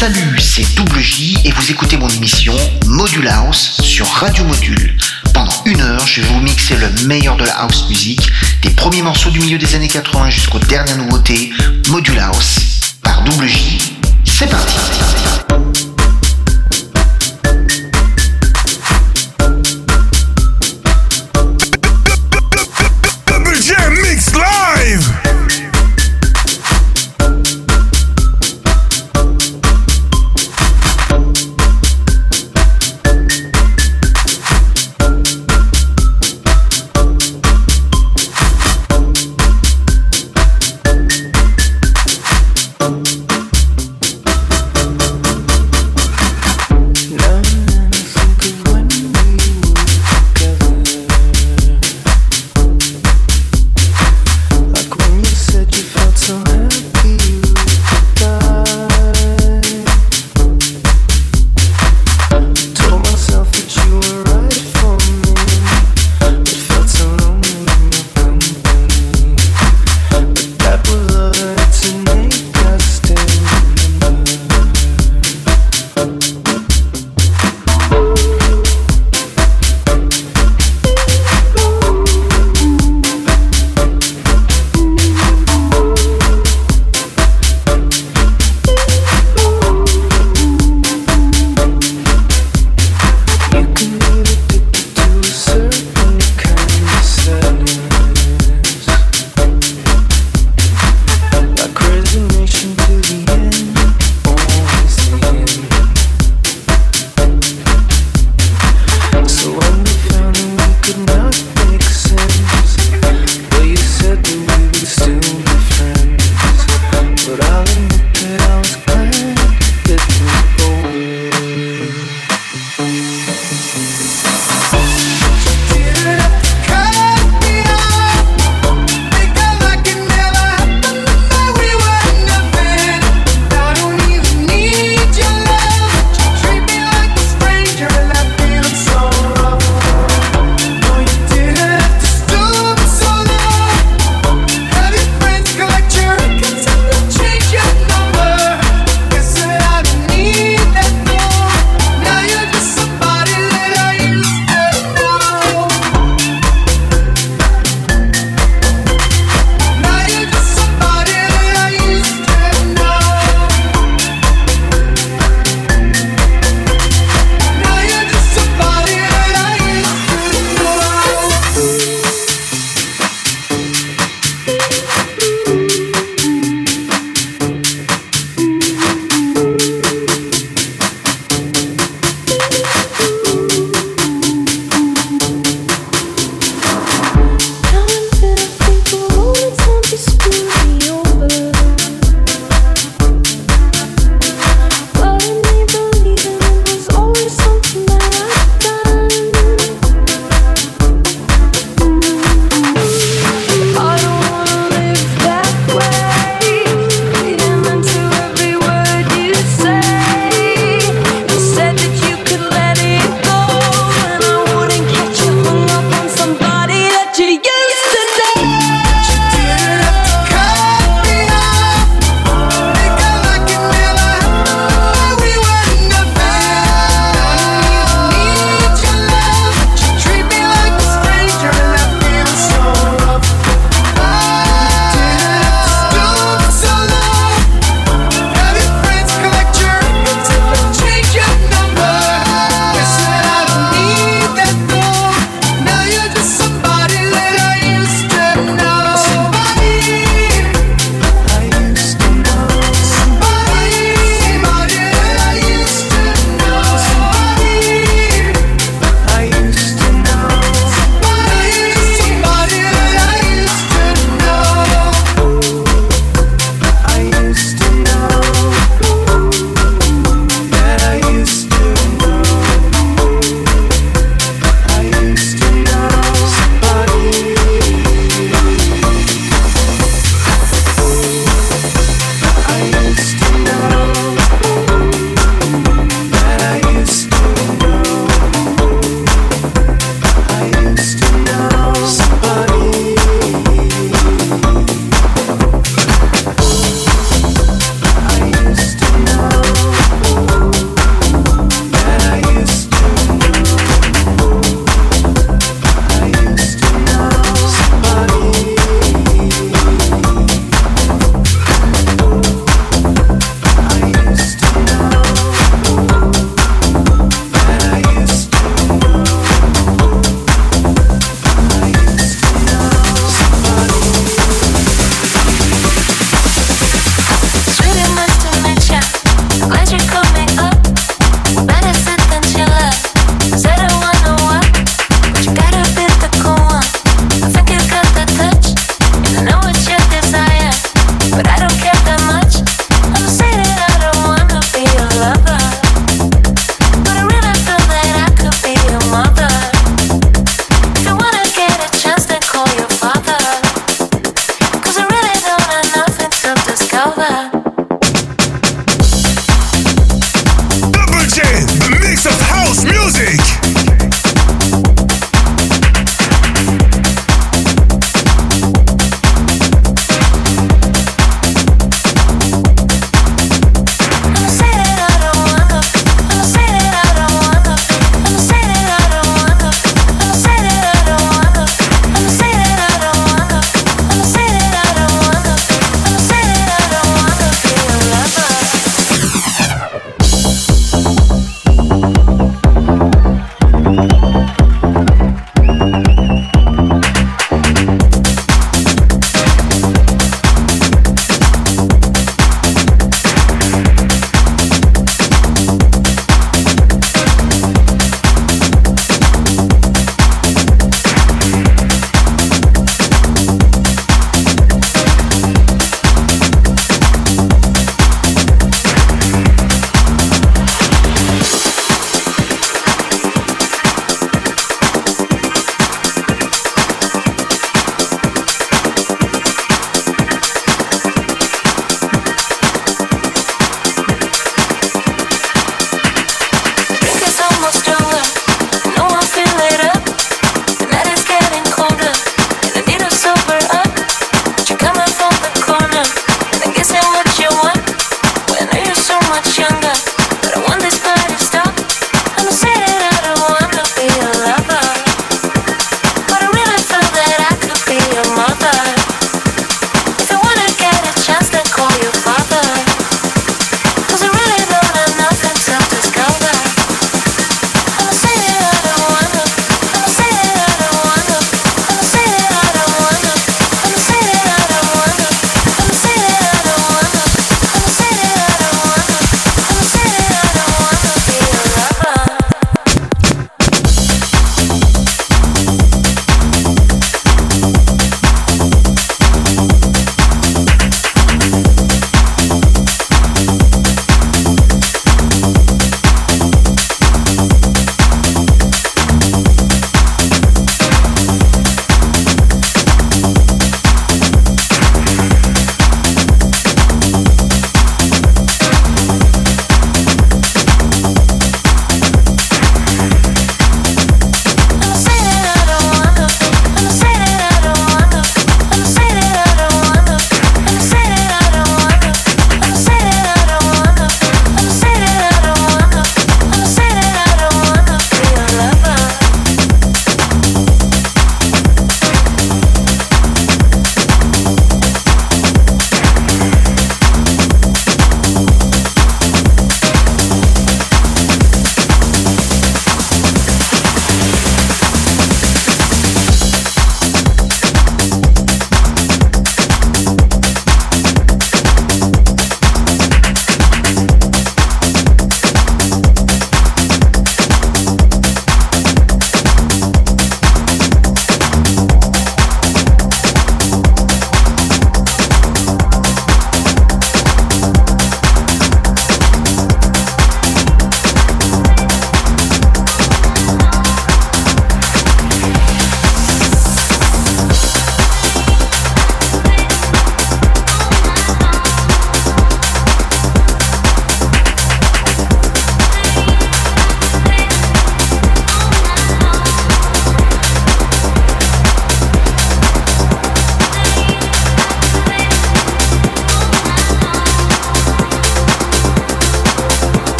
Salut, c'est Double J et vous écoutez mon émission Module House sur Radio Module. Pendant une heure, je vais vous mixer le meilleur de la house music, des premiers morceaux du milieu des années 80 jusqu'aux dernières nouveautés, Module House par Double J. C'est parti.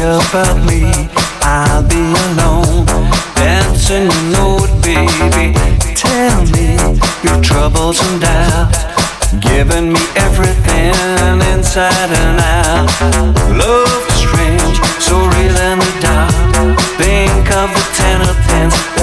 about me, I'll be alone. Dancing the note, baby. Tell me your troubles and doubts. Giving me everything inside and out. Love is strange, so real and the dark. Think of the ten of pence.